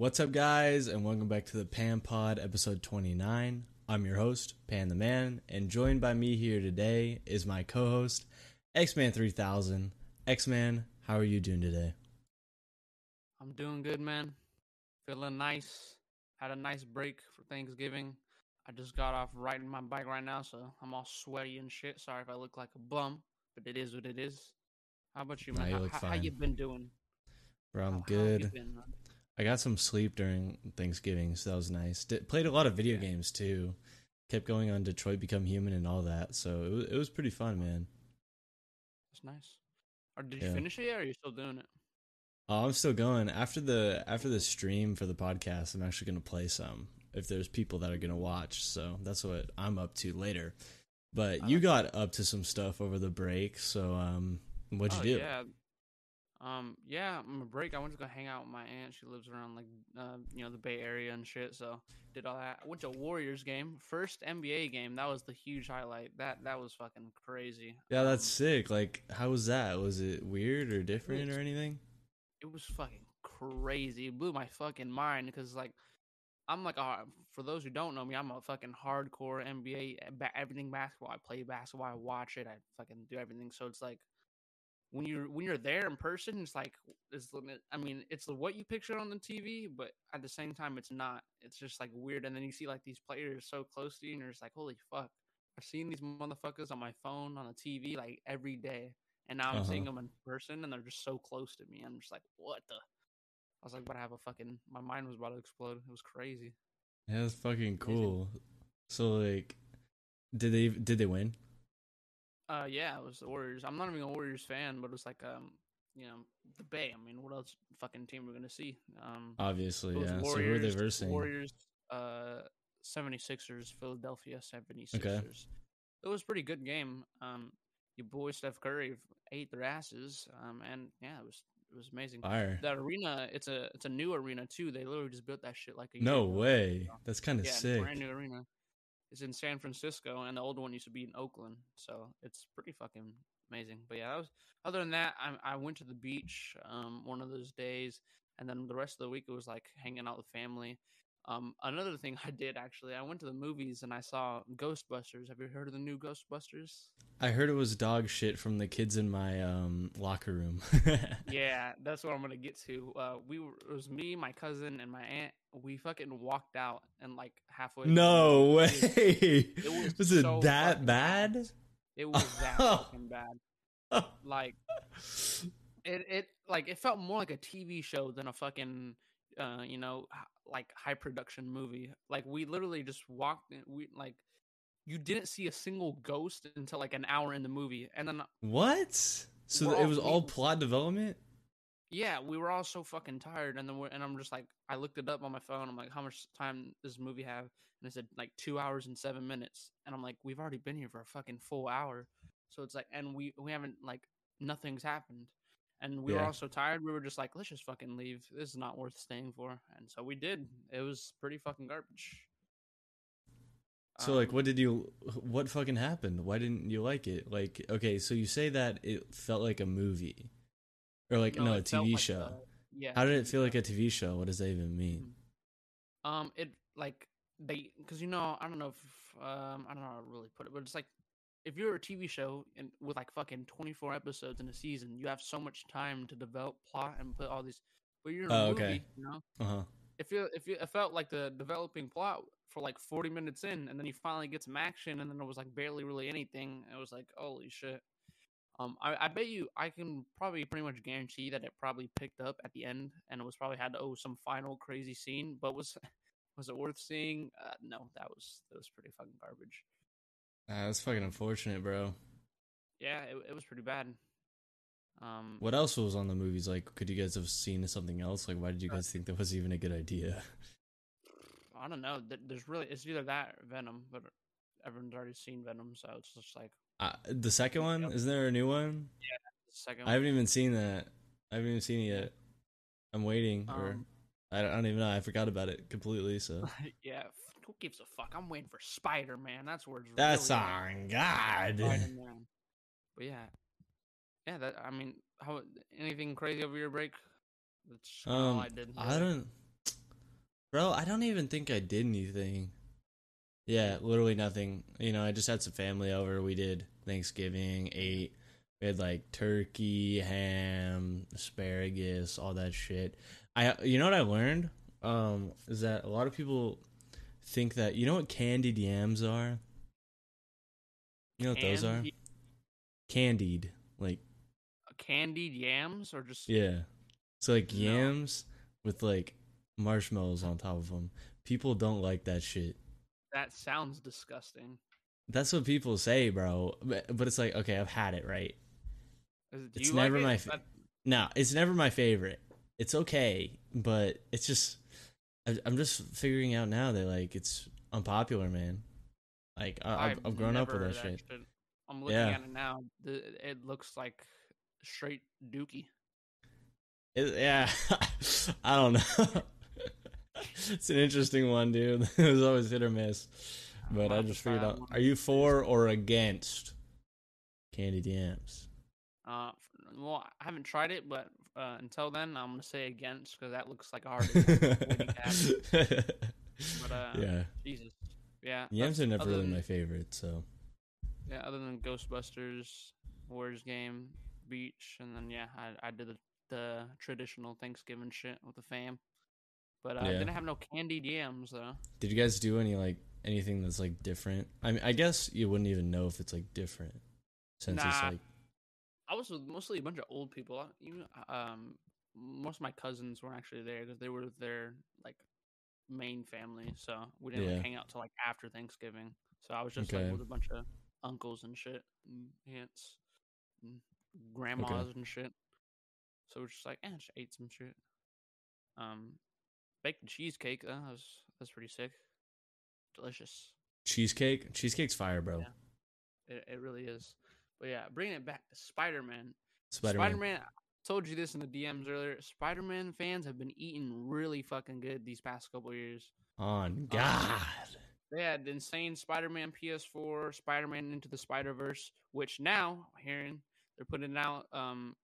What's up, guys, and welcome back to the Pan Pod, episode 29. I'm your host, Pan the Man, and joined by me here today is my co host, X Man 3000. X Man, how are you doing today? I'm doing good, man. Feeling nice. Had a nice break for Thanksgiving. I just got off riding my bike right now, so I'm all sweaty and shit. Sorry if I look like a bum, but it is what it is. How about you, Nah, man? you how, look how- how you been doing? Bro, I'm How- how you good. been, man? I got some sleep during Thanksgiving, so that was nice. Did, played a lot of video Yeah. games too. Kept going on Detroit Become Human and all that, so it was, it was pretty fun, man. That's nice. Or did you Yeah. finish it yet, or are you still doing it? Oh, I'm still going after the after the stream for the podcast. I'm actually gonna play some if there's people that are gonna watch. So that's what I'm up to later. But you got up to some stuff over the break. So um, what'd you oh, do? Yeah. Um. Yeah. On a break, I went to go hang out with my aunt. She lives around like, uh, you know, the Bay Area and shit. So did all that. I went to a Warriors game, first NBA game. That was the huge highlight. That that was fucking crazy. Yeah, that's Um, sick. Like, how was that? Was it weird or different was- or anything? it was fucking crazy. It blew my fucking mind because like I'm like uh, for those who don't know me, I'm a fucking hardcore NBA uh, everything basketball. I play basketball, I watch it, I fucking do everything. So it's like when you're when you're there in person, it's like it's I mean it's what you picture on the TV, but at the same time it's not. It's just like weird, and then you see like these players so close to you, and you're just like holy fuck. I've seen these motherfuckers on my phone on the TV like every day and now I'm Uh-huh. seeing them in person, and they're just so close to me. I'm just like, what the? I was like, but I have a fucking. My mind was about to explode. It was crazy. Yeah, that's fucking cool. So like, did they did they win? Uh, yeah, it was the Warriors. I'm not even a Warriors fan, but it was like, um, you know, the Bay. I mean, what else fucking team we're gonna see? Um, Obviously, yeah. so who are they versing? Warriors, uh, 76ers, Philadelphia 76ers. Okay. It was a pretty good game. Um, your boy Steph Curry ate their asses. Um, and yeah, it was it was amazing. Fire. that arena it's a it's a new arena too they literally just built that shit like a No ago. way. That's kind of yeah sick. brand new arena it's in san francisco and the old one used to be in oakland so it's pretty fucking amazing but yeah was other than that i, I went to the beach um one of those days and then the rest of the week it was like hanging out with family um another thing i did actually i went to the movies and i saw ghostbusters have you heard of the new ghostbusters I heard it was dog shit from the kids in my um locker room. yeah, that's what I'm gonna get to. Uh, we were, it was me, my cousin, and my aunt. We fucking walked out and like halfway. No way. it was was it so that bad? bad. It was that fucking bad. Like it, it like it felt more like a TV show than a fucking, uh, you know, like high production movie. Like we literally just walked. in- We like you didn't see a single ghost until like an hour in the movie, and then what? So it was all plot development? Yeah, we were all so fucking tired, and then we're, and I'm just like, I looked it up on my phone. I'm like, how much time does this movie have? And it said like two hours and seven minutes, and I'm like, we've already been here for a fucking full hour, so it's like, and we we haven't like nothing's happened, and we were all so tired. We were just like, let's just fucking leave. This is not worth staying for, and so we did. It was pretty fucking garbage. So like Um, what did you what fucking happened? Why didn't you like it? Like okay, so you say that it felt like a movie. Or like no, a TV like show. a- yeah. How did it feel like a TV show? What does that even mean? Um, it like they because you know I don't know if um I don't know how to really put it, but it's like if you're a TV show and with like fucking 24 episodes in a season, you have so much time to develop plot and put all these. But you're in a Oh, movie, okay. you know. Uh-huh. If you if you it felt like the developing plot for like 40 minutes in, and then you finally get some action, and then it was like barely really anything. It was like holy shit. Um, I, I bet you I can probably pretty much guarantee that it probably picked up at the end, and it was probably had to oh some final crazy scene. But was was it worth seeing? Uh, no, that was that was pretty fucking garbage. Ah, that's fucking unfortunate, bro. Yeah, it, it was pretty bad. Um, What else was on the movies? Like, could you guys have seen something else? Like, why did you guys think that was even a good idea? I don't know. There's really it's either that or Venom, but everyone's already seen Venom, so it's just like Uh, the second one? Yep. Isn't there a new one? the second. I haven't even seen that. I haven't even seen it yet. I'm waiting, or Um, I don't, I don't even know. I forgot about it completely. So yeah, who gives a fuck? I'm waiting for Spider Man. That's where it's that's really on God. Spider-Man. But yeah, yeah. That I mean, how anything crazy over your break? That's kinda all Um, I did. I don't. Bro, I don't even think I did anything. Yeah, literally nothing. You know, I just had some family over. We did Thanksgiving, ate. We had like turkey, ham, asparagus, all that shit. I you know what I learned? Um is that a lot of people think that you know what candied yams are? You know what those are? Candied. Like Candied yams or just yeah. So like No. yams with like marshmallows on top of them. People don't like that shit. That sounds disgusting. That's what people say, bro. But, but it's like, okay, I've had it, right? It's never like it? my fa- That- No, it's never my favorite. It's okay, but it's just I'm just figuring out now that like it's unpopular, man. Like I, I've, I've grown up with that heard shit. I'm looking Yeah. at it now. It looks like straight dookie. It- yeah, I don't know. it's an interesting one, dude. it was always hit or miss. But I just figured out. Are you for or against candy yams? Uh, well, I haven't tried it, but uh, until then, I'm gonna say against because that looks like a hard attack waiting to happen. But uh, yeah, Jesus, yeah. yams are never really than- my favorite. So Yeah, other than Ghostbusters, Warriors game, beach, and then yeah, I I did the, the traditional Thanksgiving shit with the fam. But uh, I didn't have no candied yams though. Did you guys do any like anything that's like different? I mean, I guess you wouldn't even know if it's like different since it's Nah. like I was with mostly a bunch of old people. uh, Even um, most of my cousins weren't actually there because they were their like main family, so we didn't Yeah. like, hang out till like after Thanksgiving. So I was just Okay. like with a bunch of uncles and shit, and aunts, and grandmas and shit. So we're just like, eh, just ate some shit. Um, baked cheesecake. Uh, that was that's pretty sick, delicious. cheesecake. Cheesecake's fire, bro. Yeah. It, it really is. But yeah, bringing it back to Spider Man. Spider Man. Told you this in the DMs earlier. Spider Man fans have been eating really fucking good these past couple years. On God. They had insane Spider Man PS4, Spider Man Into the Spider Verse, which now hearing they're putting out um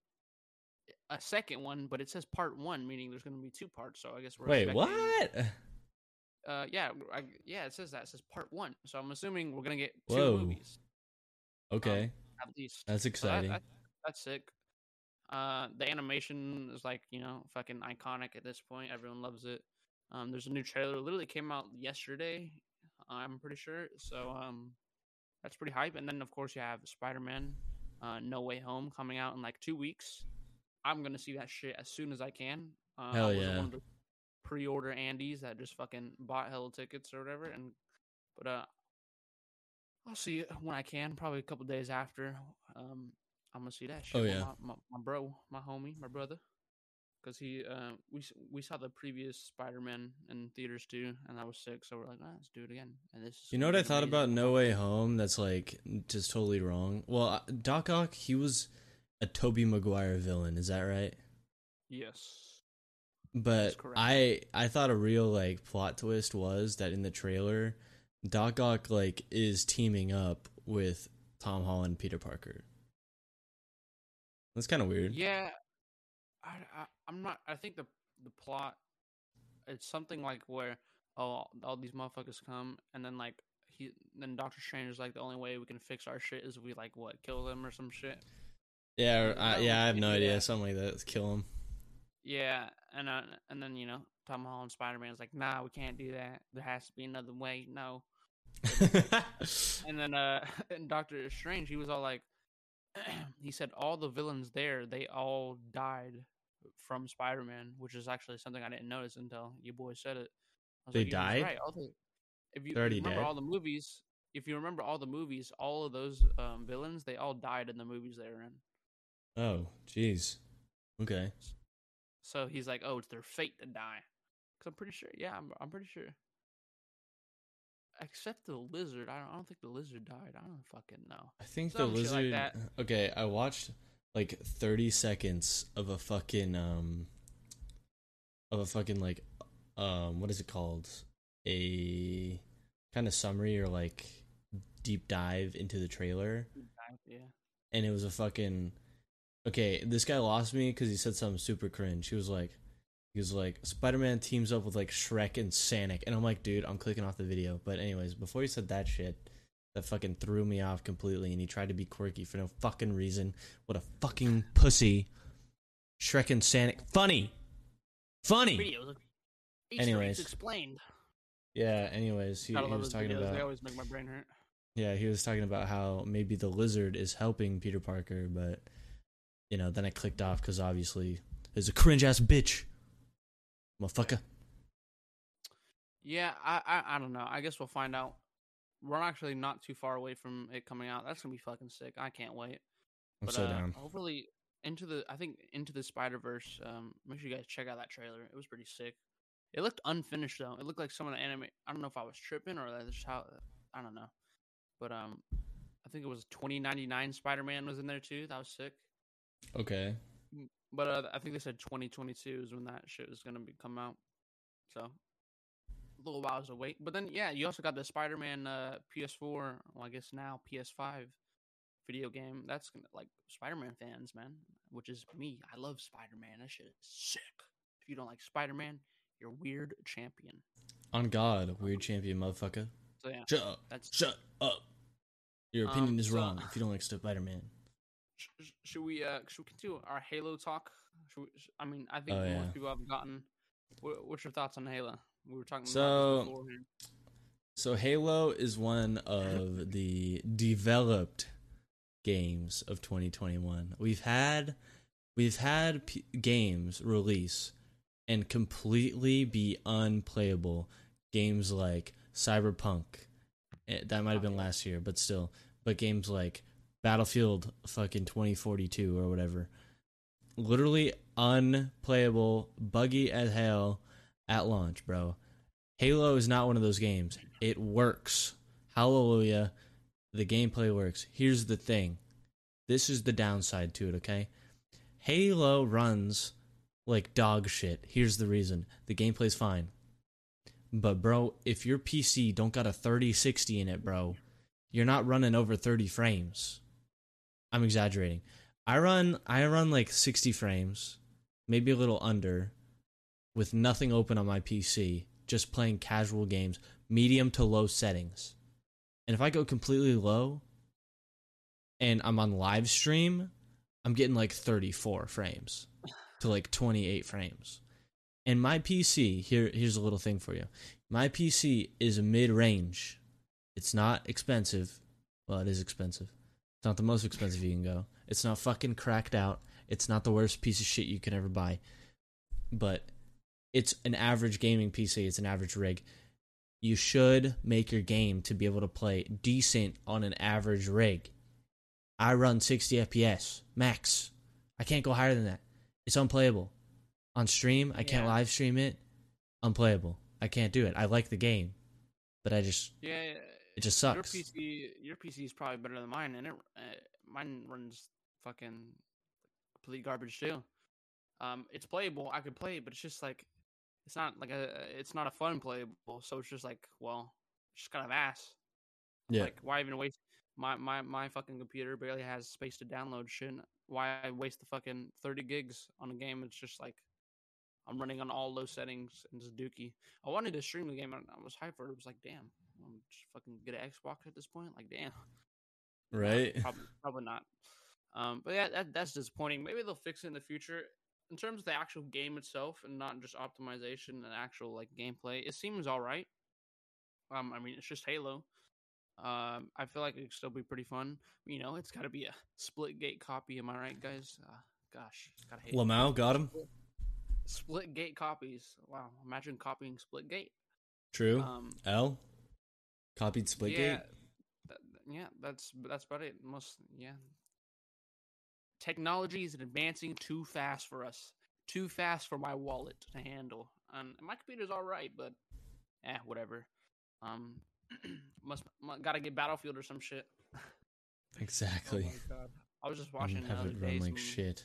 a second one, but it says part one, meaning there's going to be two parts. So I guess we're Wait, what? Uh, yeah, I, yeah, it says that. It says part one. So I'm assuming we're gonna get two Whoa. movies Okay, at least. that's So that- exciting. that- that's sick. Uh, the animation is like you know fucking iconic at this point. Everyone loves it. Um, there's a new trailer. Literally came out yesterday. I'm pretty sure. So um, that's pretty hype. And then of course you have Spider-Man, uh, No Way Home coming out in like two weeks. I'm gonna see that shit as soon as I can. Uh, Hell yeah. One of the pre-order Andes that just fucking bought hella tickets or whatever. And but uh, I'll see it when I can. Probably a couple days after. Um, I'm gonna see that shit. Oh, yeah. my, my, my bro, my homie, my brother, because he uh we we saw the previous Spider-Man in theaters too, and that was sick. So we're like, ah, let's do it again. And this, is You know what I thought about. No Way Home? That's like just totally wrong. Well, uh, Doc Ock, he was a Tobey Maguire villain. Is that right? Yes. But. I I thought a real like plot twist was that in the trailer, Doc Ock like is teaming up with Tom Holland, and Peter Parker. That's kind of weird. Yeah. I, I I'm not. I think the the plot. It's something like where oh all these motherfuckers come and then like he then Doctor Strange is like the only way we can fix our shit is we like what kill them or some shit. Yeah, I yeah. I have no idea. Something like that. Let's kill him. Yeah, and uh, and then you know Tom Holland and Spider Man's like, nah, we can't do that. There has to be another way. No. And then uh, and Doctor Strange, he was all like, he said all the villains there, they all died from Spider Man, which is actually something I didn't notice until you boys said it. They like, died? Right. All the, if you They're already remember dead? all the movies, if you remember all the movies, all of those um, villains, they all died in the movies they were in. Oh, jeez. Okay. So he's like, oh, it's their fate to die. Cause I'm pretty sure. Yeah, I'm, I'm pretty sure. Except the lizard. I don't, I don't think the lizard died. I don't fucking know. I think Some the like lizard. that. Okay, I watched like thirty seconds of a fucking um of a fucking like um what is it called a kind of summary or like deep dive into the trailer, Yeah. and it was a fucking okay. This guy lost me because he said something super cringe. He was like, He was like, Spider Man teams up with like Shrek and Sonic. And I'm like, dude, I'm clicking off the video. But, anyways, before he said that shit, that fucking threw me off completely. And he tried to be quirky for no fucking reason. What a fucking pussy. Shrek and Sonic. Funny! Funny! Videos. Anyways. explained. Yeah, anyways, he, he was talking videos. They about. always make my brain hurt. Yeah, he was talking about how maybe the lizard is helping Peter Parker, but you know, then I clicked off because obviously he's a cringe ass bitch, motherfucker. Yeah, I, I I don't know. I guess we'll find out. We're actually not too far away from it coming out. That's gonna be fucking sick. I can't wait. I'm But so uh, down. hopefully into the I think into the Spider Verse. Um, make sure you guys check out that trailer. It was pretty sick. It looked unfinished though. It looked like some of the anime. I don't know if I was tripping or that's just how. I don't know. But um, I think it was 2099 Spider Man was in there too. That was sick. Okay, But uh, I think they said 2022 is when that shit is gonna be come out. So a little while to wait. But then yeah, you also got the Spider-Man uh, PS4. Well, I guess now PS5 video game. That's gonna like Spider-Man fans, man. Which is me. I love Spider-Man. That shit is sick. If you don't like Spider-Man, you're weird champion. on God, weird champion, motherfucker. So yeah, Shut up, that's. shut up. Your opinion Um, is so- wrong if you don't like Spider Man. Sh- sh- should we uh should we continue our Halo talk? Should we, sh- I mean, I think Oh, most yeah. people have gotten. What, what's your thoughts on Halo? We were talking about So- this before here. So Halo is one of the developed games of 2021. We've had we've had p- games release and completely be unplayable. Games like Cyberpunk, eh, that might have been last year, but still. But games like Battlefield, fucking 2042 or whatever, literally unplayable, buggy as hell at launch, bro. Halo is not one of those games. It works. Hallelujah. The gameplay works. Here's the thing. This is the downside to it, okay? Halo runs like dog shit. Here's the reason. The gameplay's fine. But bro, if your PC don't got a 3060 in it, bro, you're not running over 30 frames. I'm exaggerating. I run I run like 60 frames, maybe a little under with nothing open on my PC, just playing casual games, medium to low settings. And if I go completely low and I'm on live stream, I'm getting like 34 frames to like 28 frames. And my PC, here here's a little thing for you. My PC is a mid-range. It's not expensive. Well, it is expensive. It's not the most expensive you can go. It's not fucking cracked out. It's not the worst piece of shit you can ever buy. But it's an average gaming PC. It's an average rig. You should make your game to be able to play decent on an average rig. I run 60 FPS max. I can't go higher than that. It's unplayable. On stream, I can't Yeah. live stream it. Unplayable. I can't do it. I like the game, but I just Yeah, it just sucks. your. PC, your PC is probably better than mine, and it, uh, mine runs fucking complete garbage too. Um, it's playable. I could play it, but it's just like it's not like a, it's not a fun playable. So it's just like, well, it's just kind of ass. Yeah. Like, why even waste my my my fucking computer barely has space to download shit. Why I waste the fucking thirty gigs on a game? It's just like I'm running on all low settings and just dookie. I wanted to stream the game and I was hyped for it. It was like, damn, just fucking get an Xbox at this point. Like, damn, right? probably probably not. Um, but yeah, that that's disappointing. Maybe they'll fix it in the future. In terms of the actual game itself and not just optimization and actual like gameplay, it seems all right. Um, I mean, it's just Halo. Um, I feel like it could still be pretty fun. You know, it's got to be a Splitgate copy. Am I right, guys? Uh, gosh, gotta hate. Lamau got him. Splitgate copies. Wow, imagine copying Splitgate. True. Um, L copied yeah, Splitgate. th- yeah, that's that's about it. Most yeah. Technology is advancing too fast for us. Too fast for my wallet to handle. And my computer's all right, but eh, whatever. Um, must, mu gotta get Battlefield or some shit. Exactly. Oh my god, I was just watching have it day run like shit.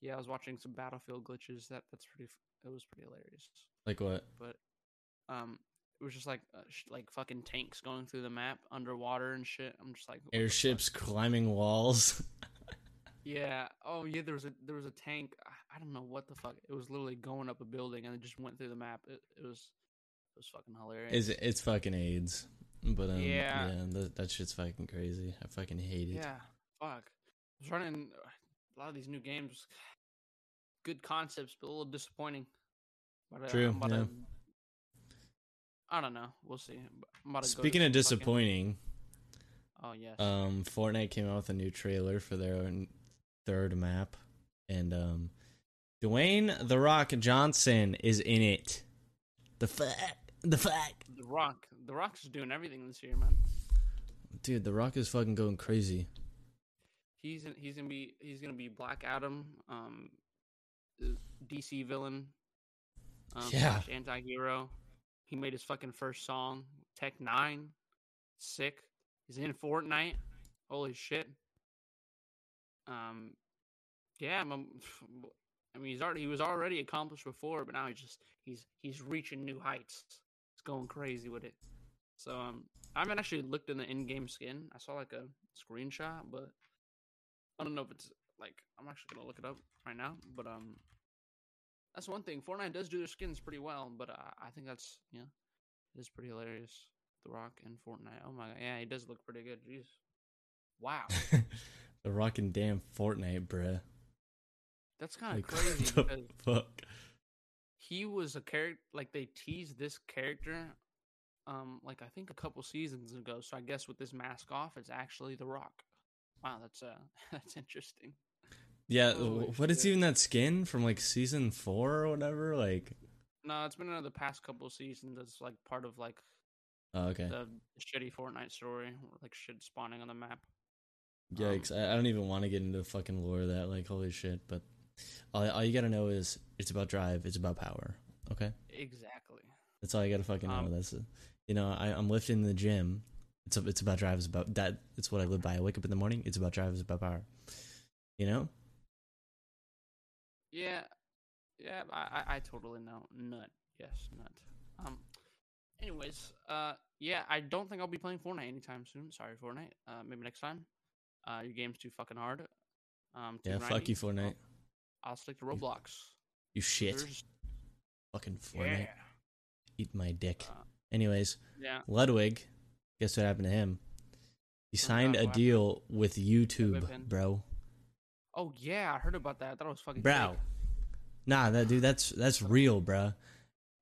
Yeah, I was watching some Battlefield glitches. That that's pretty. It was pretty hilarious. Like what? but um, it was just like uh, sh- like fucking tanks going through the map underwater and shit. I'm just like what the fuck? Airships climbing walls. Yeah. Oh yeah. There was a there was a tank. I, I don't know what the fuck. It was literally going up a building and it just went through the map. It, it was it was fucking hilarious. Is it's fucking AIDS, but um, Yeah. yeah, that, that shit's fucking crazy. I fucking hate it. Yeah. Fuck. I was running a lot of these new games. Good concepts, but a little disappointing. But, uh, True, about yeah. I don't know. We'll see. I'm about to go to Speaking of some fucking- disappointing, Oh yes. um, Fortnite came out with a new trailer for their third map, and um, Dwayne the Rock Johnson is in it. The fuck, the fuck, the Rock. The Rock's doing everything this year, man. dude, the Rock is fucking going crazy. He's in, he's gonna be he's gonna be Black Adam, um, DC villain, um, Yeah. anti hero. He made his fucking first song, Tech N9ne, sick. He's in Fortnite. Holy shit. Um, yeah, I'm, I'm- I mean, he's already he was already accomplished before, but now he's just he's he's reaching new heights. He's going crazy with it. So um, I haven't actually looked in the in-game skin. I saw like a screenshot, but I don't know if it's like I'm actually gonna look it up right now. But um, that's one thing. Fortnite does do their skins pretty well, but uh, I think that's yeah, it is pretty hilarious. The Rock and Fortnite. Oh my god, yeah, he does look pretty good. Jeez, wow, the Rock and damn Fortnite, bruh. that's kind of Like, crazy the fuck? he was a character. Like they teased this character, um, like I think a couple seasons ago. So I guess with this mask off, it's actually The Rock. Wow, that's uh, that's interesting. Yeah, Holy wh- what is shit. even that skin from like season four or whatever? Like, No, it's been another past couple seasons. It's like part of like oh, okay, the shitty Fortnite story, like shit spawning on the map. yikes! I, I don't even want to get into the fucking lore of that. Like, holy shit! But all, all you gotta know is it's about drive, it's about power. Okay, Exactly. that's all you gotta fucking know. Um, That's. You know, I, I'm lifting in the gym. It's it's about drive. It's about that. It's what I live by. I wake up in the morning. It's about drive. It's about power. You know? Yeah, yeah. I, I, I totally know. Nut. Yes, nut. Um. Anyways, uh, yeah. I don't think I'll be playing Fortnite anytime soon. Sorry, Fortnite. Uh, maybe next time. Uh, your game's too fucking hard. Um. Yeah. Fuck you. Fortnite. I'll stick to Roblox. You shit. There's- Fucking Fortnite. Yeah. Eat my dick. Uh, Anyways, yeah. Ludwig, guess what happened to him? He signed a deal with YouTube, bro. Oh yeah, I heard about that. I thought it was fucking. Bro. fake. Nah, that dude, that's that's real, bro.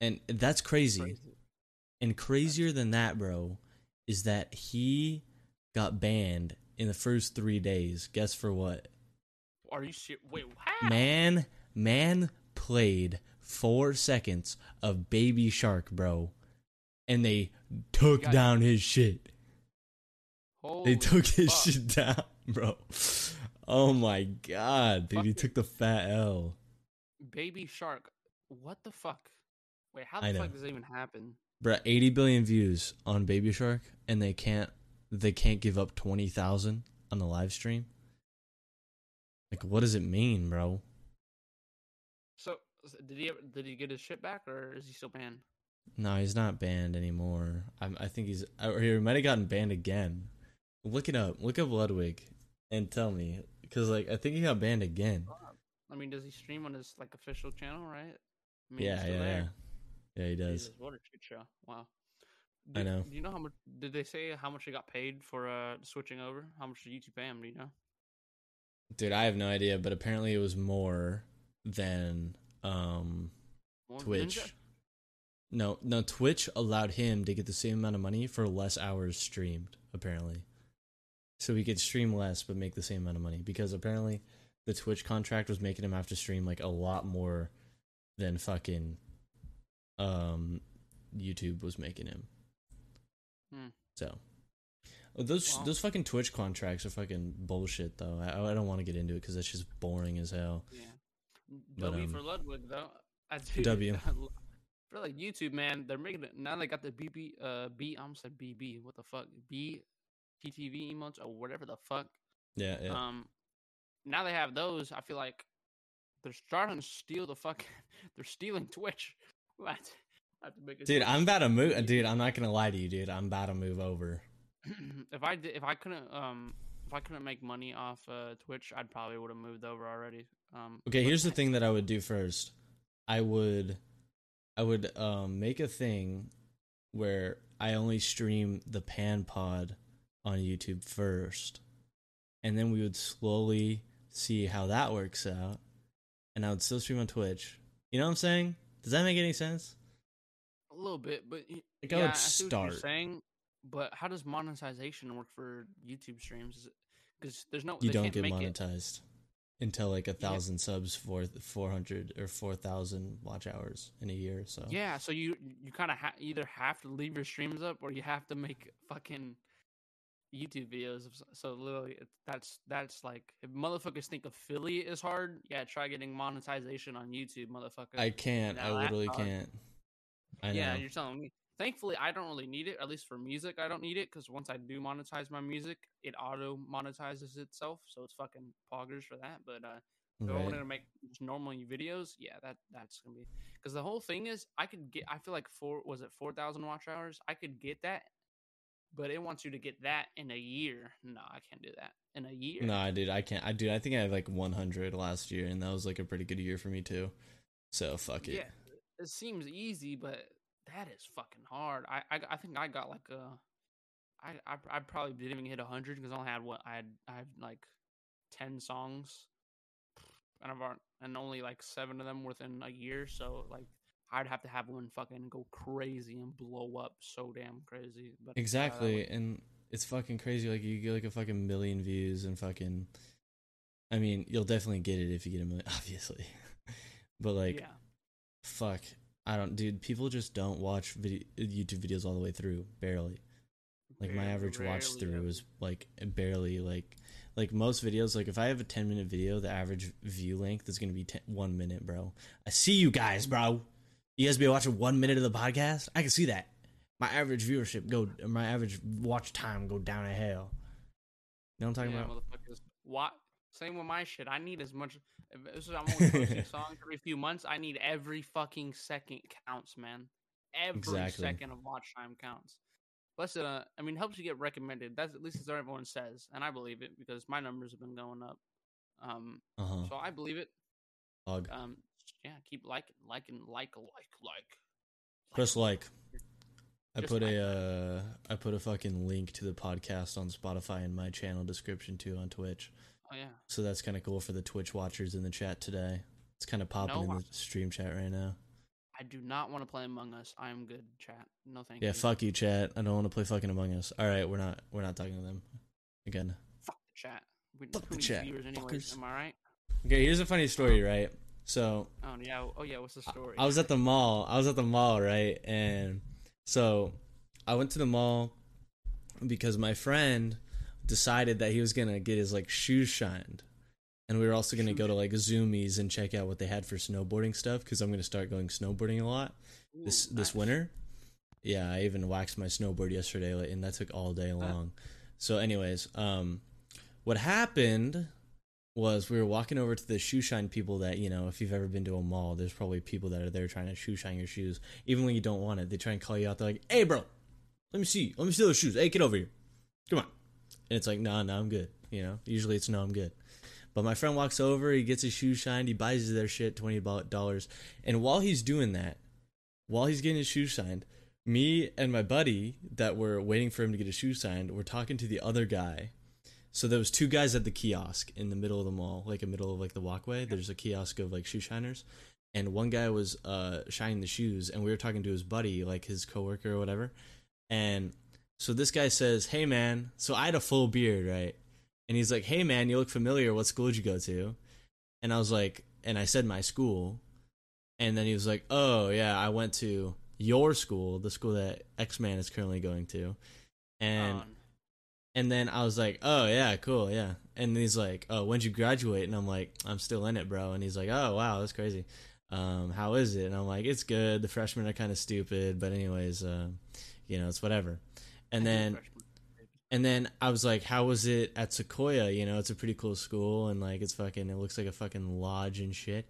And that's crazy. Crazy. And crazier than that, bro, is that he got banned in the first three days. Guess for what? Are you shit? Wait, how? Man, man played four seconds of Baby Shark, bro, and they took down his shit. Holy They took his shit down, bro. Oh my god, dude, he took the fat L. Baby Shark. What the fuck? Wait, how the I know. fuck does that even happen? Bro, 80 billion views on Baby Shark, and they can't they can't give up 20,000 on the live stream. Like, what does it mean, bro? So did he ever, did he get his shit back or is he still banned? No, he's not banned anymore. I, I think he's, or he might have gotten banned again. Look it up. Look up Ludwig, and tell me, because like I think he got banned again. I mean, does he stream on his like official channel, right? I mean, Yeah, yeah, yeah, yeah. He does. Jesus, what a shit show! Wow. I know. Do you know how much? Did they say how much he got paid for uh switching over? How much did YouTube pay him? Do you know? Dude, I have no idea, but apparently it was more than um More Twitch. Ninja? No, no, Twitch allowed him to get the same amount of money for less hours streamed, apparently. So he could stream less but make the same amount of money because apparently the Twitch contract was making him have to stream like a lot more than fucking um YouTube was making him. Hmm. So Oh, those Wow. those fucking Twitch contracts are fucking bullshit though. I I don't want to get into it because that's just boring as hell. Yeah. But, W um, for Ludwig though. I do, W. For like YouTube, man, they're making it now. They got the BB, uh, B. I almost said BB. What the fuck? B, TTV emotes or whatever the fuck. Yeah, yeah. Um, now they have those. I feel like they're starting to steal the fuck. They're stealing Twitch. What? I have to make a Dude. I'm about to move. Dude, I'm not gonna lie to you, dude. I'm about to move over. if I did, if I couldn't um if I couldn't make money off uh, Twitch, I'd probably would have moved over already. Um, Okay, here's the thing that I would do first. I would I would um make a thing where I only stream the pan pod on YouTube first. And then we would slowly see how that works out. And I would still stream on Twitch. You know what I'm saying? Does that make any sense? A little bit, but y- Like I yeah, would I see what you're start. saying. But how does monetization work for YouTube streams? Because there's no You don't get make it. monetized until like a Yeah. thousand subs for four hundred or four thousand watch hours in a year. So Yeah, so you you kind of ha- either have to leave your streams up or you have to make fucking YouTube videos. So literally, that's that's like if motherfuckers think affiliate is hard. Yeah, try getting monetization on YouTube, motherfucker. I can't. I literally can't. I yeah, know. you're telling me. Thankfully, I don't really need it. At least for music, I don't need it because once I do monetize my music, it auto monetizes itself. So it's fucking poggers for that. But uh, if I Right. wanted to make just normal videos, yeah, that that's gonna be because the whole thing is I could get. I feel like four was it four thousand watch hours. I could get that, but it wants you to get that in a year. No, I can't do that in a year. No, I did. I can't. I dude. I think I had like 100 last year, and that was like a pretty good year for me too. So fuck it. Yeah, it seems easy, but that is fucking hard. I I, I think I got like a. I, I, I probably didn't even hit hundred because I only had what I had I had like ten songs, and I've and only like seven of them within a year. So like I'd have to have one fucking go crazy and blow up so damn crazy. But uh, Exactly, and it's fucking crazy. Like you get like a fucking million views and fucking. I mean, you'll definitely get it if you get a million, obviously. but like, yeah, fuck, I don't, dude. People just don't watch video, YouTube videos all the way through. Barely. Like my Very average watch through is like barely like like most videos. Like if I have a ten minute video, the average view length is gonna be 10, one minute, bro. I see you guys, bro. You guys be watching one minute of the podcast. I can see that. My average viewership go, my average watch time go down to hell. You know what I'm talking yeah, about? What? Same with my shit. I need as much. If this is- I'm only posting songs every few months. I need every fucking second counts, man. Every Exactly. second of watch time counts. Plus, uh, I mean, helps you get recommended. That's at least that's what everyone says, and I believe it because my numbers have been going up. Um, Uh huh. so I believe it. Um, yeah, keep liking, liking, like, like, like. Press like. I Just put like a uh, I put a fucking link to the podcast on Spotify in my channel description too on Twitch. Oh yeah. So that's kind of cool for the Twitch watchers in the chat today. It's kind of popping No, in the stream chat right now. I do not want to play Among Us. I am good, chat. No thank you. Yeah, fuck you, chat. I don't want to play fucking Among Us. All right, we're not we're not talking to them again. Fuck the chat. We Fuck the chat, viewers anyways. Am I right? Okay, here's a funny story, right? So Oh yeah. Oh yeah. What's the story? I was at the mall. I was at the mall, right? And so I went to the mall because my friend decided that he was gonna get his like shoes shined, and we were also gonna go to like Zumiez and check out what they had for snowboarding stuff because I'm gonna start going snowboarding a lot this Ooh, this nice. winter. Yeah, I even waxed my snowboard yesterday, like, and that took all day long. So, anyways, um, what happened was we were walking over to the shoe shine people that you know if you've ever been to a mall there's probably people that are there trying to shoe shine your shoes. Even when you don't want it they try and call you out. They're like hey bro let me see. Let me see those shoes. Hey get over here. Come on. And it's like nah nah i'm good. You know usually it's no i'm good. But my friend walks over he gets his shoes shined he buys their shit $20 and while he's doing that while he's getting his shoes signed me and my buddy that were waiting for him to get his shoes signed were talking to the other guy so there was two guys at the kiosk in the middle of the mall, like in the middle of like the walkway. There's a kiosk of like shoe shiners, and one guy was uh shining the shoes, and we were talking to his buddy, like his coworker or whatever. And so this guy says, "Hey man," so I had a full beard, right? And he's like, "Hey man, you look familiar. What school did you go to?" And I was like, and I said my school, and then he was like, "Oh yeah, I went to your school, the school that X Man is currently going to." And Oh, and then I was like, "Oh yeah, cool, yeah." And he's like, "Oh, when'd you graduate?" And I'm like, "I'm still in it, bro." And he's like, "Oh wow, that's crazy. Um, how is it?" And I'm like, "It's good. The freshmen are kind of stupid, but anyways, um, you know, it's whatever." And then and then I was like, "How was it at Sequoia? You know, it's a pretty cool school, and like, it's fucking. It looks like a fucking lodge and shit."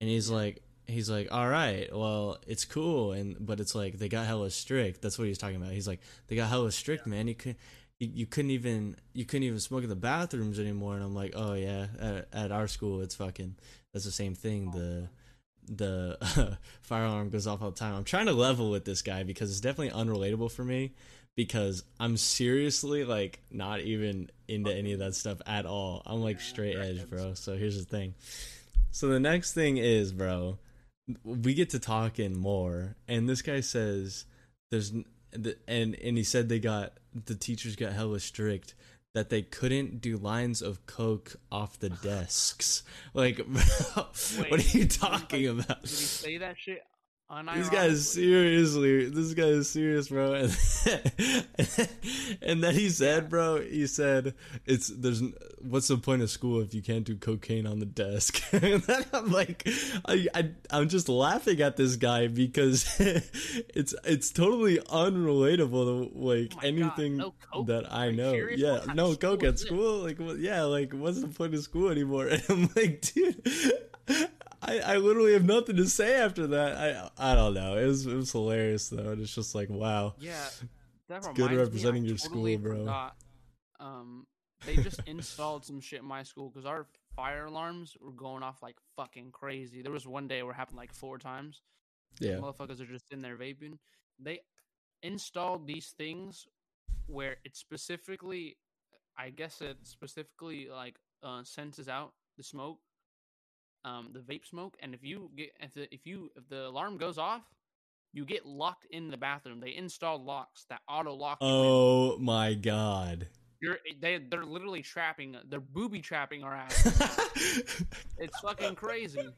And he's like, he's like, "All right, well, it's cool, and but it's like they got hella strict. That's what he's talking about. He's like, they got hella strict, man. You can you, couldn't even you couldn't even smoke in the bathrooms anymore. And I'm like, oh yeah, at, at our school it's fucking that's the same thing. The the fire alarm goes off all the time. I'm trying to level with this guy because it's definitely unrelatable for me because I'm seriously like not even into any of that stuff at all. I'm like straight edge, bro. So here's the thing. So the next thing is, bro, we get to talking more, and this guy says there's and and he said they got the teachers got hella strict that they couldn't do lines of coke off the desks. Like, Wait, what are you talking about? Did he say that shit? This guy is seriously. This guy is serious, bro. And, and then he said, bro, he said, "It's there's what's the point of school if you can't do cocaine on the desk?" and then I'm like, I, I I'm just laughing at this guy because it's it's totally unrelatable to like Oh my God, anything no that I know. Yeah, no coke at school. Like, yeah, like what's the point of school anymore? And I'm like, dude. I, I literally have nothing to say after that. I I don't know. It was it was hilarious though. And it's just like wow. Yeah, that good reminds me, representing your totally school, bro. forgot, Um, they just installed some shit in my school because our fire alarms were going off like fucking crazy. There was one day where it happened like four times. Yeah. motherfuckers are just in there vaping. They installed these things where it specifically, I guess it specifically like uh, senses out the smoke, um, the vape smoke, and if you get if the, if you if the alarm goes off, you get locked in the bathroom. They installed locks that auto lock. Oh my god. You're they they're literally trapping, they're booby trapping our ass. it's fucking crazy.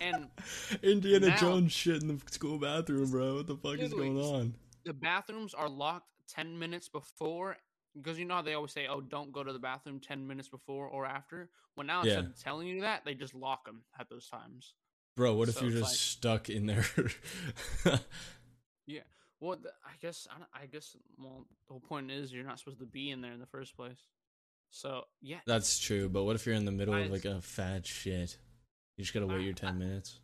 And Indiana now- Jones shit in the school bathroom, bro. What the fuck is going on? the bathrooms are locked 10 minutes before because you know how they always say oh don't go to the bathroom 10 minutes before or after well now Yeah. instead of telling you that they just lock them at those times Bro, what if you're just like- stuck in there? yeah well i guess I, I guess well the whole point is you're not supposed to be in there in the first place so yeah That's true, but what if you're in the middle I- of like a fat shit? You just gotta wait I- your ten minutes.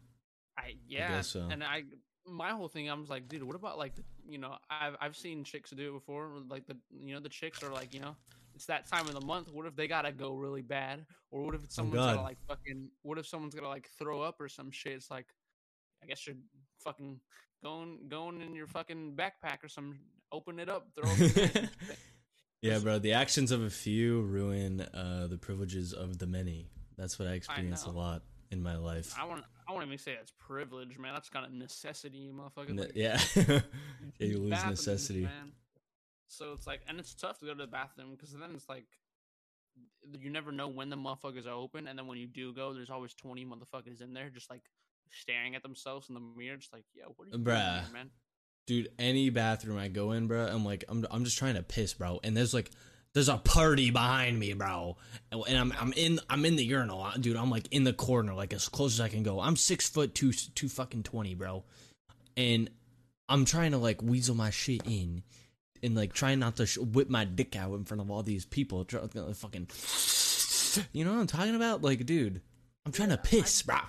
i yeah guess so. and i my whole thing i was like dude what about like you know i've i've seen chicks do it before like the you know the chicks are like you know it's that time of the month. What if they gotta go really bad, or what if someone's God. gonna like fucking? What if someone's gonna like throw up or some shit? It's like, I guess you're fucking going going in your fucking backpack or some. Open it up, throw it. in there, some shit. Yeah, bro. The actions of a few ruin uh, the privileges of the many. That's what I experience a lot in my life. I want. I want to even say that's privilege, man. That's kind of necessity, you motherfucker. N- Like, yeah, yeah, you lose bathrooms, necessity. man. So it's like, and it's tough to go to the bathroom because then it's like, you never know when the motherfuckers are open, and then when you do go, there's always twenty motherfuckers in there, just like staring at themselves in the mirror, just like, yo, what are you doing Bruh. here, man? Dude, any bathroom I go in, bro, I'm like, I'm, I'm just trying to piss, bro. And there's like, there's a party behind me, bro. And, I'm, I'm in, I'm in the urinal, uh, dude. I'm like in the corner, like as close as I can go. I'm six foot two, two fucking twenty, bro. And I'm trying to like weasel my shit in, and like trying not to sh- whip my dick out in front of all these people. Try, uh, fucking, you know what I'm talking about? Like, dude, I'm trying to piss, bro. I'm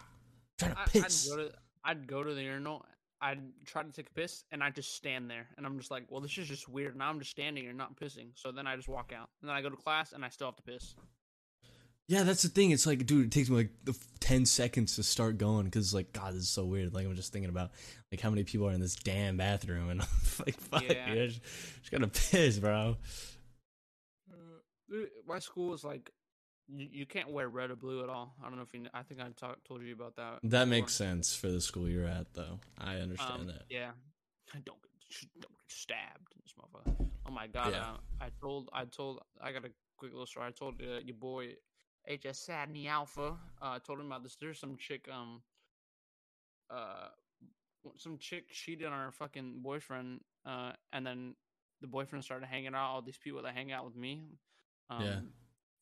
trying to I, piss. I'd go to, I'd go to the urinal. I'd try to take a piss, and I just stand there, and I'm just like, well, this is just weird. Now I'm just standing here, not pissing. So then I just walk out, and then I go to class, and I still have to piss. Yeah, that's the thing. It's like, dude, it takes me like the ten seconds to start going because, like, God, this is so weird. Like, I'm just thinking about like how many people are in this damn bathroom, and I'm like, fuck, Yeah. dude, I just, just gotta piss, bro. Uh, my school is like you, you can't wear red or blue at all. I don't know if you. I think I talk, told you about that. That before. makes sense for the school you're at, though. I understand Um, that. Yeah, don't get don't get stabbed. This motherfucker. Oh my god! Yeah. Uh, I told I told I got a quick little story. I told uh, your boy HS Sadney Alpha. Uh, I told him about this. There's some chick um uh some chick cheated on her fucking boyfriend. Uh, and then the boyfriend started hanging out all these people that hang out with me. Um, Yeah.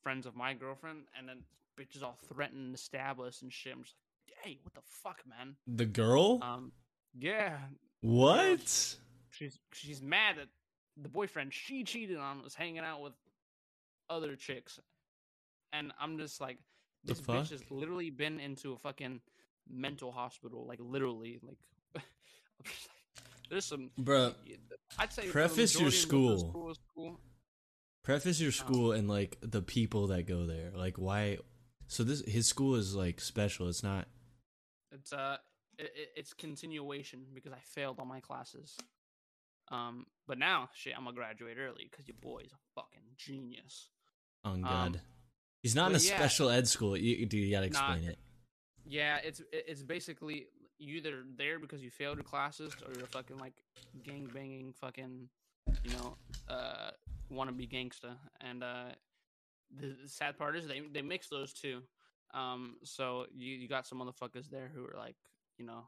Friends of my girlfriend, and then bitches all to stab us and shit. I'm just like, hey, what the fuck, man? The girl? Um, yeah, what? she's she's mad that the boyfriend she cheated on was hanging out with other chicks, and I'm just like, this bitch has literally been into a fucking mental hospital, like literally, like. I'm just like, There's some, Bro, I'd say. Preface your of school. Preface your school and like the people that go there. Like why? So this his school is like special. It's not. It's uh, it, it- it's continuation because I failed all my classes. Um, but now shit, I'm gonna graduate early because your boy's a fucking genius. Oh God. Um, He's not in a yeah. special ed school. You, dude, you gotta Nah. explain it. Yeah, it's it's basically you either there because you failed your classes or you're a fucking like gang banging fucking you know uh wannabe gangsta. And uh the, the sad part is they they mix those two. Um, so you you got some motherfuckers there who are like you know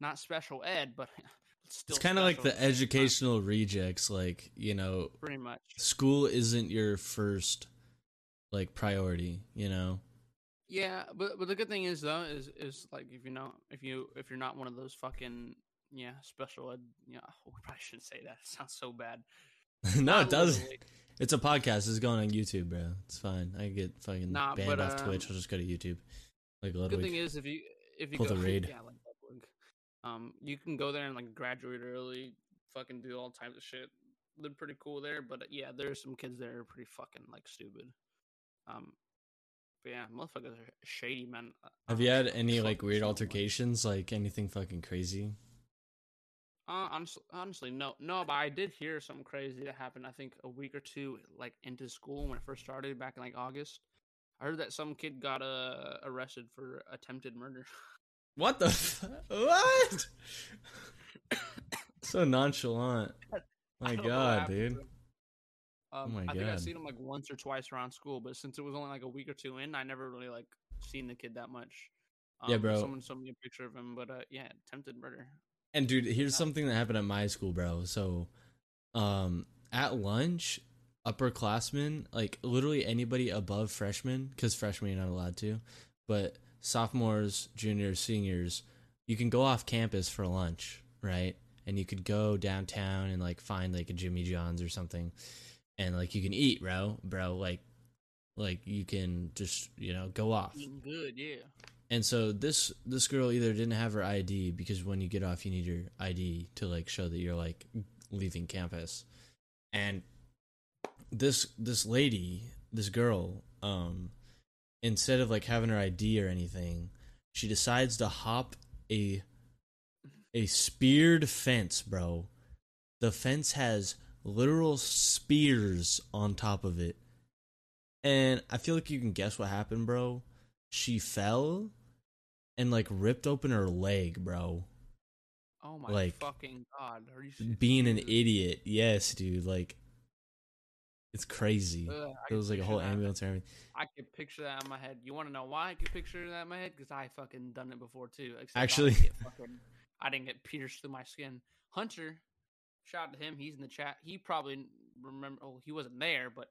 not special ed, but still It's kind of like the at same time, educational rejects. Like you know, pretty much. school isn't your first like priority. You know. Yeah, but but the good thing is though is is like if you know if you if you're not one of those fucking yeah special ed yeah we probably shouldn't say that it sounds so bad. no, it does. literally. It's a podcast. It's going on YouTube, bro. It's fine. I get fucking Nah, banned but, off Twitch. um, I'll just go to YouTube. Like The good thing is if you if you Pull go the raid. yeah like Ludwig, um you can go there and like graduate early, fucking do all types of shit. They're pretty cool there, but uh, yeah, there's some kids there are pretty fucking like stupid. Um, but yeah, motherfuckers are shady, man. Have you had any like weird altercations? Like anything fucking crazy? Uh, honestly, honestly, no, no. But I did hear something crazy that happened. I think a week or two, like into school when it first started back in like August. I heard that some kid got uh, arrested for attempted murder. What the? F- what? so nonchalant. My don't know what God, dude. Um, my I think I've seen him like once or twice around school, but since it was only like a week or two in, I never really like seen the kid that much. Yeah, Um, bro. Someone showed me a picture of him, but uh, yeah, attempted murder. And dude, here's something that happened at my school, bro. So, um, at lunch, upperclassmen, like literally anybody above freshmen, because freshmen you're not allowed to, but sophomores, juniors, seniors, you can go off campus for lunch, right? And you could go downtown and like find like a Jimmy John's or something, and like you can eat, bro, bro, like, like you can just you know go off. Good, yeah. And so this this girl either didn't have her ID because when you get off you need your ID to like show that you're like leaving campus. And this this lady, this girl, um instead of like having her ID or anything, she decides to hop a a speared fence, bro. The fence has literal spears on top of it. And I feel like you can guess what happened, bro. She fell and like ripped open her leg, bro. Oh my Like, fucking god! Are you? Being an idiot. Yes, dude. Like it's crazy. Ugh, It can was like a whole that. ambulance everything. I could picture that in my head. You want to know why I could picture that in my head? Because I fucking done it before too. except I Actually- didn't fucking, I didn't get pierced through my skin. Hunter, shout out to him. He's in the chat. He probably remember. Oh, he wasn't there, but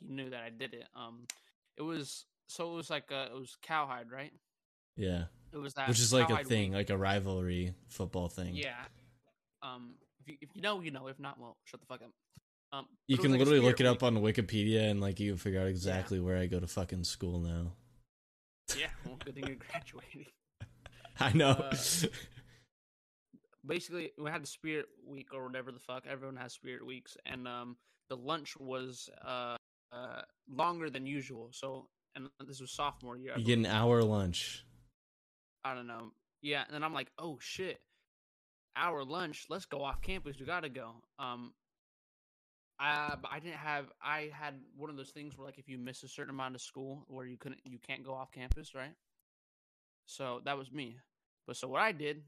he knew that I did it. Um, it was so it was like uh it was cowhide, right? Yeah. It was that Which is like a cowhide thing, week. like a rivalry football thing. Yeah. Um, if you, if you know, you know. If not, well, shut the fuck up. Um, You but it was can like literally look it up on Wikipedia and like you can figure out exactly where I go to fucking school now. Yeah, well, good thing you're graduating. I know. Uh, basically we had the spirit week or whatever the fuck everyone has spirit weeks and um the lunch was uh uh longer than usual so and this was sophomore year I you get an hour lunch. I don't know yeah and then i'm like oh shit hour lunch let's go off campus we gotta go um I, but I didn't have I had one of those things where like if you miss a certain amount of school where you couldn't you can't go off campus, right? So that was me. But so what I did,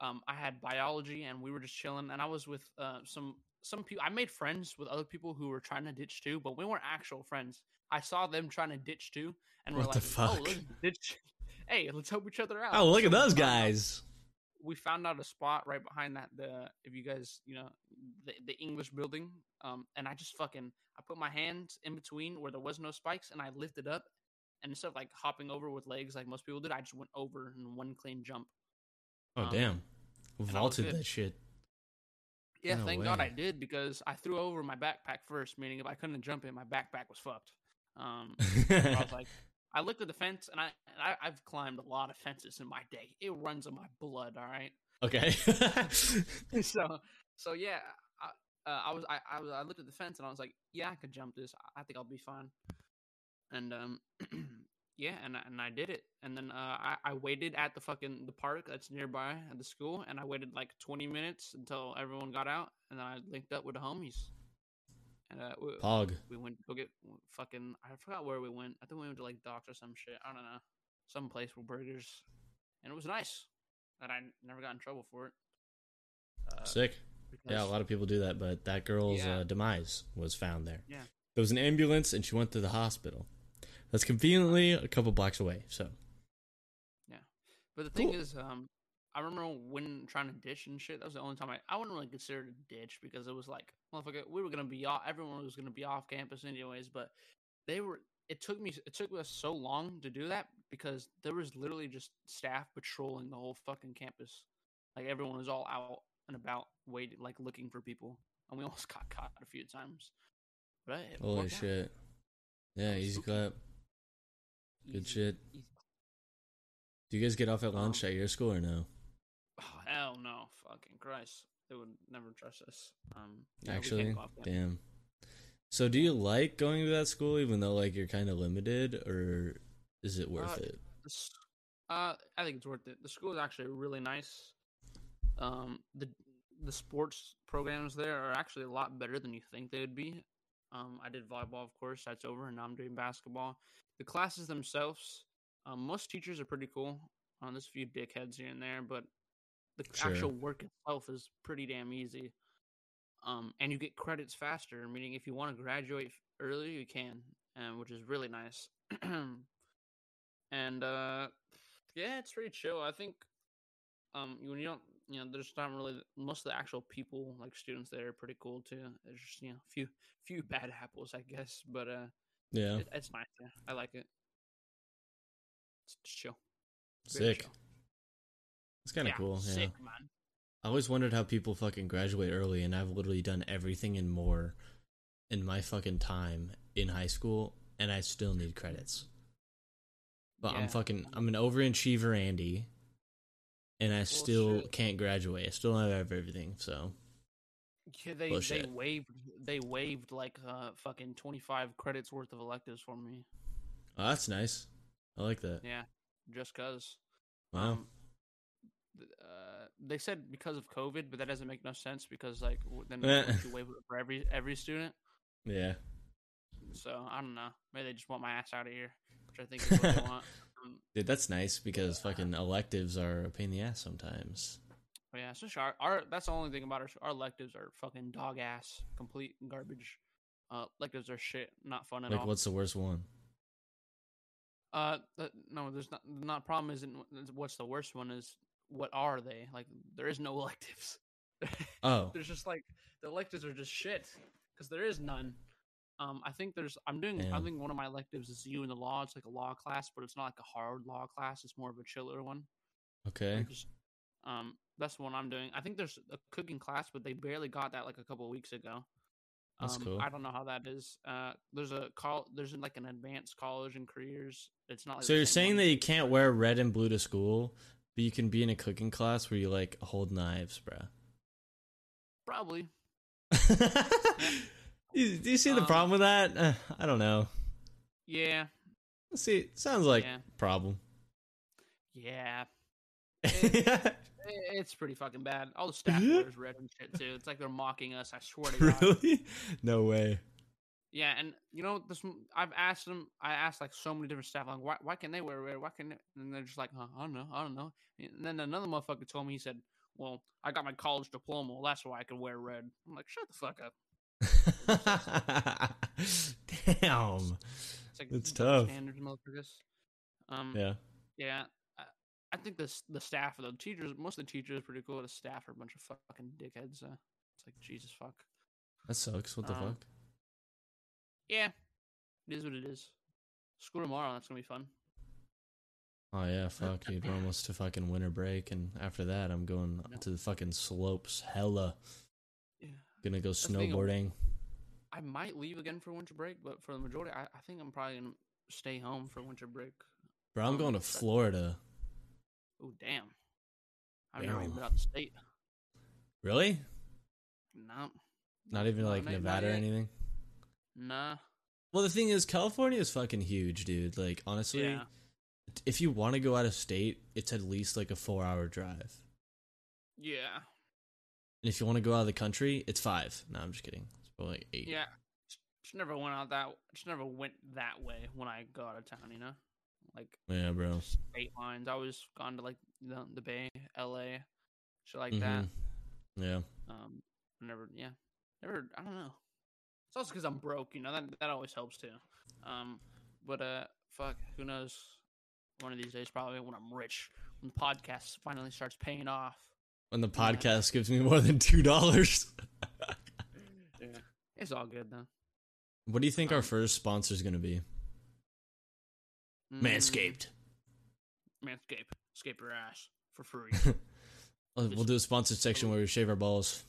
um, I had biology and we were just chilling and I was with uh some some people I made friends with other people who were trying to ditch too, but we weren't actual friends. I saw them trying to ditch too and we're What the like, oh, let's ditch. Hey, let's help each other out. Oh, look So at those found out- guys. we found out a spot right behind that the if you guys you know the, the english building um and i just fucking i put my hands in between where there was no spikes and i lifted up and instead of like hopping over with legs like most people did i just went over in one clean jump Oh um, damn. Vaulted that shit. yeah No thank god i did because i threw over my backpack first meaning if i couldn't jump it my backpack was fucked um I was like, I looked at the fence, and I, and I I've climbed a lot of fences in my day. It runs in my blood. All right. okay. so so yeah, I, uh, I was I, I was I looked at the fence and I was like, yeah, I could jump this. I- think I'll be fine. And um, yeah, and I- and I did it. And then uh, I I waited at the fucking the park that's nearby at the school, and I waited like twenty minutes until everyone got out, and then I linked up with the homies. And uh, we, Pog. we went to go get fucking I forgot where we went. I think we went to like Doc's or some shit. I don't know, some place with burgers, and it was nice. And I never got in trouble for it. Uh, Sick. Yeah, a lot of people do that, but that girl's Yeah. uh, demise was found there. Yeah. There was an ambulance, and she went to the hospital. That's conveniently a couple blocks away. So Yeah, But the thing Cool. is, um, I remember when trying to ditch and shit. That was the only time I I wouldn't really consider it a ditch because it was like, motherfucker, we were gonna be off. Everyone was gonna be off campus anyways. But they were. It took me. It took us so long to do that because there was literally just staff patrolling the whole fucking campus. Like everyone was all out and about, waiting, like looking for people, and we almost got caught a few times. But it holy worked out. shit. Yeah, easy clap. Good Easy- shit. easy. Do you guys get off at lunch Um, at your school or no? Oh, hell no, fucking Christ! They would never trust us. Um, yeah, Actually, damn. So, do you like going to that school, even though like you're kind of limited, or is it worth Uh, it? Uh, I think it's worth it. The school is actually really nice. Um, the the sports programs there are actually a lot better than you think they would be. Um, I did volleyball, of course. That's over, and now I'm doing basketball. The classes themselves, um, most teachers are pretty cool. Um, there's a few dickheads here and there, but the Sure. actual work itself is pretty damn easy. Um, and you get credits faster, meaning if you want to graduate early, you can, um, which is really nice. and uh, yeah, it's pretty chill. I think um, when you don't, you know, there's not really most of the actual people, like students, there are pretty cool too. There's just you know, a few few bad apples, I guess, but uh, Yeah, it, it's nice. Yeah, I like it. It's chill. Very sick. chill. It's kind of Yeah, cool. Yeah. Sick, man. I always wondered how people fucking graduate early, and I've literally done everything and more in my fucking time in high school, and I still need credits. But I'm fucking, I'm an overachiever, Andy, and I still can't graduate. I still don't have everything, so Yeah, they they Bullshit. waived they waived like uh fucking twenty five credits worth of electives for me. oh, that's nice. I like that. Yeah, just cause. Wow. Um, uh, they said because of COVID, but that doesn't make no sense because like then Eh. you waive it for every every student. yeah. So I don't know. Maybe they just want my ass out of here, which I think is what they want. Um, Dude, that's nice because fucking electives are a pain in the ass sometimes. but yeah, so our, our that's the only thing about our our electives are fucking dog ass, complete garbage. Uh, electives are shit, not fun at Like, all. what's the worst one? Uh, no, there's not. The not problem isn't what's the worst one is what are they? Like there is no electives. Oh, there's just like the electives are just shit because there is none. Um, I think there's. I'm doing. I think one of my electives is you in the law. It's like a law class, but it's not like a hard law class. It's more of a chiller one. okay. Just, um, that's the one I'm doing. I think there's a cooking class, but they barely got that like a couple of weeks ago. That's um, cool. I don't know how that is. Uh, there's a call. There's like an advanced college and careers. It's not. Like So you're saying one. that you can't wear red and blue to school, but you can be in a cooking class where you like hold knives, bruh. probably you, do you see the Um, problem with that? Uh, I don't know. yeah See, sounds like Yeah. problem. yeah. I- It's pretty fucking bad. All the staff wears red and shit too. It's like they're mocking us. I swear to God. really? No way. Yeah, and you know this. I've asked them. I asked like so many different staff, like why why can they wear red? Why can? They? And they're just like, huh, I don't know, I don't know. And then another motherfucker told me he said, "Well, I got my college diploma. Well, that's why I can wear red." I'm like, shut the fuck up. Damn. It's like It's tough. Standards, motherfuckers. Um, Yeah. yeah. I, I think the the staff, of the teachers, most of the teachers are pretty cool. The staff are a bunch of fucking dickheads. Uh, it's like Jesus fuck. That sucks. What the Um, fuck? Yeah, it is what it is. School tomorrow. That's gonna be fun. Oh yeah, fuck, you. We're almost to fucking winter break, and after that, I'm going No. to the fucking slopes. Hella Yeah. gonna go um, snowboarding. I might leave again for winter break, but for the majority, I, I think I'm probably gonna stay home for winter break. Bro, I'm um, going to Florida. Oh damn! I've never even Damn. been out the state. Really? No, Not even No, like not- not Nevada or yet. anything. Nah. Well, the thing is, California is fucking huge, dude. Like, honestly, Yeah. if you want to go out of state, it's at least like a four hour drive. Yeah. And if you want to go out of the country, it's five. No, I'm just kidding. It's probably like eight. Yeah. Just, never went out that. Just never went that way when I go out of town. You know, like Yeah, bro. state lines. I always gone to like the the Bay, L.A., shit like that. Mhm. Yeah. Um, never. Yeah. Never. I don't know. It's also because I'm broke. You know that that always helps too. Um, but uh, fuck. Who knows? One of these days, probably when I'm rich, when the podcast finally starts paying off. When the podcast gives me more than two dollars. Yeah. It's all good though. what do you think our Um, first sponsor is gonna be? Mm, Manscaped. Manscaped. Escape your ass for free. We'll we'll do a sponsored section where we shave our balls.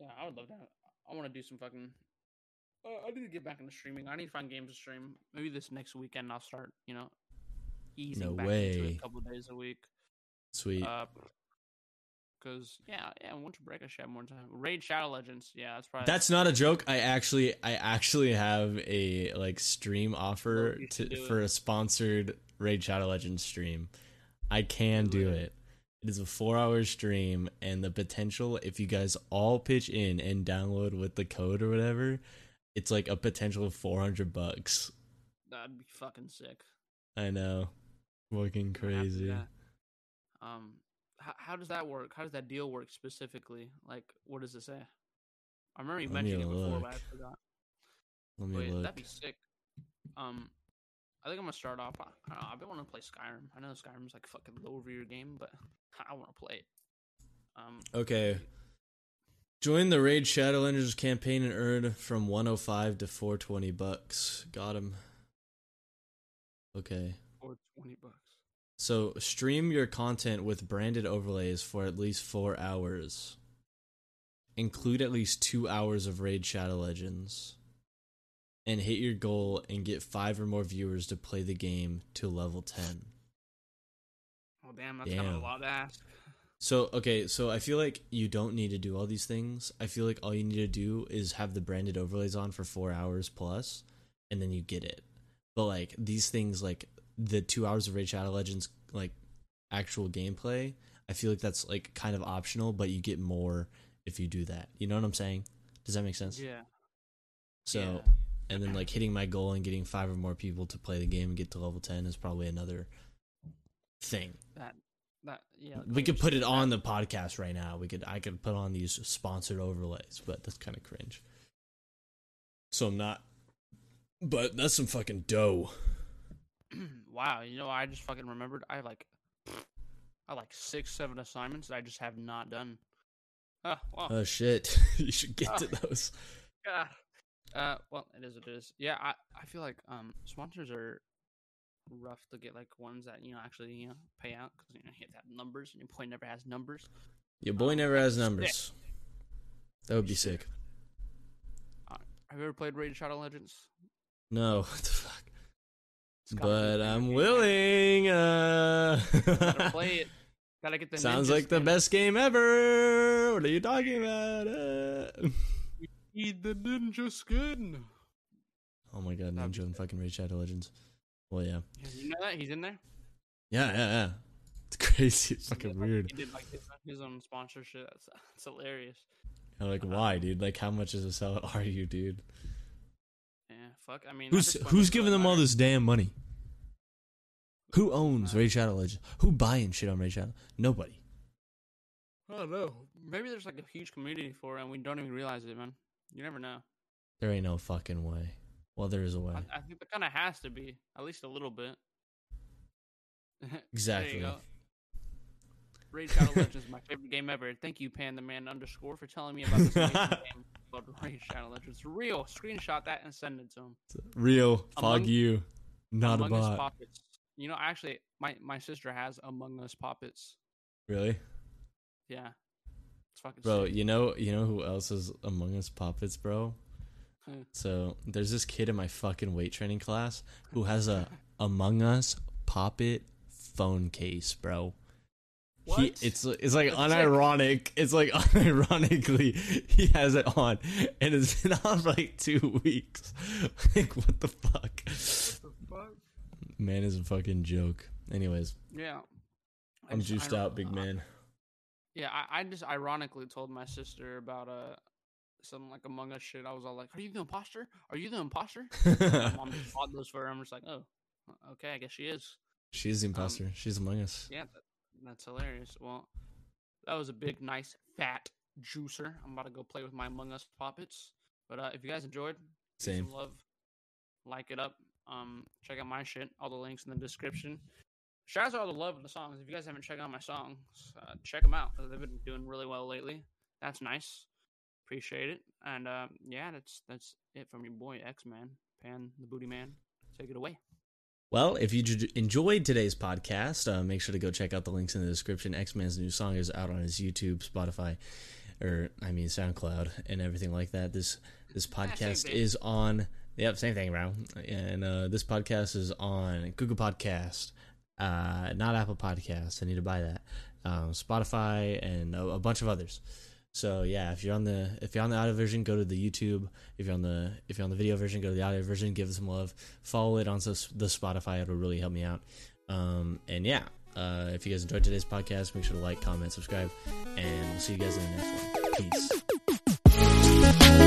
yeah, I would love that. I want to do some fucking. Uh, I need to get back into streaming. I need to find games to stream. Maybe this next weekend I'll start. You know, easing No back into it way. a couple days a week. Sweet. Uh, cause yeah, yeah. Winter break I should have more time. Raid Shadow Legends. Yeah, that's probably. That's not a joke. I actually, I actually have a like stream offer to for it. a sponsored Raid Shadow Legends stream. I can Do do it. it. It is a four-hour stream, and the potential, if you guys all pitch in and download with the code or whatever, it's like a potential of four hundred bucks. that'd be fucking sick. I know, fucking I'm gonna have to do crazy. Um, how, how does that work? How does that deal work specifically? Like, what does it say? I remember you Let me mentioned it before, but I forgot. Let me Wait, look. that'd be sick. Um, I think I'm gonna start off. I, don't know. I've been wanting to play Skyrim. I know Skyrim's like fucking low your game, but I want to play it. Um, Okay. Join the Raid Shadow Legends campaign and earn from 105 to 420 bucks. Got him. Okay. for twenty bucks. So stream your content with branded overlays for at least 4 hours. Include at least 2 hours of Raid Shadow Legends. And hit your goal and get 5 or more viewers to play the game to level 10. Oh damn, that's kind of a lot to ask. So okay, so I feel like you don't need to do all these things. I feel like all you need to do is have the branded overlays on for four hours plus, and then you get it. But like these things, like the two hours of Raid Shadow Legends, like actual gameplay, I feel like that's like kind of optional, but you get more if you do that. You know what I'm saying? Does that make sense? Yeah. So yeah. And then like hitting my goal and getting five or more people to play the game and get to level ten is probably another thing. that that yeah. We could put it on the podcast right now. We could I could put on these sponsored overlays, but that's kind of cringe. So I'm not but that's some fucking dough. wow, you know, I just fucking remembered. I have like, I have like six, seven assignments that I just have not done. Ah, well, Oh shit. you should get to Oh. those. God. Uh, well, it is. It is. Yeah, I, I feel like um sponsors are rough to get like ones that you know actually you know pay out because you know you have to have numbers and your boy never has numbers. Your boy Um, never has numbers. That would be Sick. sick. Have you ever played Raid Shadow Legends? No, what the fuck. It's gotta be But I'm willing. Uh Gotta play it. Gotta get the Sounds like the best game ever. What are you talking about? Uh, Need the ninja skin. oh my god, Ninja and fucking Raid Shadow Legends. Well, yeah. You know that he's in there. Yeah, yeah, yeah. It's crazy. It's fucking like, weird. He did like his, his own sponsorship. That's, that's hilarious. I'm like, why, dude? Like, how much is a sell are you, dude? Yeah, fuck. I mean, Who's who's giving them all this damn money? Who owns Uh, Raid Shadow Legends? Who buying shit on Raid Shadow? Nobody. I don't know. Maybe there's like a huge community for it, and we don't even realize it, man. You never know. There ain't no fucking way. Well, there is a way. I, I think there kind of has to be, at least a little bit. Exactly. There you go. Raid Shadow Legends is my favorite game ever. Thank you, Pan the Man underscore, for telling me about this amazing game called Raid Shadow Legends. Real. Screenshot that and send it to him. Real fog you, not Among a Us bot. Poppets. You know, actually, my, my sister has Among Us Poppets. Really, Yeah. It's fucking bro? sick. You know, you know who else is Among Us puppets, bro? Who? So there's this kid in my fucking weight training class who has a Among Us Poppet phone case, bro. What? He, it's it's like That's unironic. It's like unironically he has it on, and it's been on for like two weeks. like what the fuck? What the fuck? Man is a fucking joke. Anyways, yeah. I'm juiced out, big man. Yeah, I, I just ironically told my sister about uh some like Among Us shit. I was all like, "Are you the imposter? Are you the imposter?" mom just bought those for her. I'm just like, "Oh, okay, I guess she is." She's the imposter. She's among us. Yeah, that, that's hilarious. Well, that was a big, nice, fat juicer. I'm about to go play with my Among Us puppets. But uh, if you guys enjoyed, Same. some love, like it up. Um, check out my shit. All the links in the description. Shout out to all the love of the songs. If you guys haven't checked out my songs, uh, check them out. They've been doing really well lately. That's nice. Appreciate it. And uh, yeah, that's that's it from your boy X Man, Pan the Booty Man. Take it away. Well, if you j- enjoyed today's podcast, uh, make sure to go check out the links in the description. X Man's new song is out on his YouTube, Spotify, or I mean SoundCloud, and everything like that. This this podcast thing. is on. Yep, same thing, bro. And uh, this podcast is on Google Podcast, uh, not Apple Podcasts. I need to buy that. Um, Spotify and a, a bunch of others. So yeah, if you're on the if you're on the audio version, go to the YouTube. If you're on the if you're on the video version, go to the audio version. Give it some love. Follow it on the Spotify. It'll really help me out. Um, and yeah, uh, if you guys enjoyed today's podcast, make sure to like, comment, subscribe, and we'll see you guys in the next one. Peace.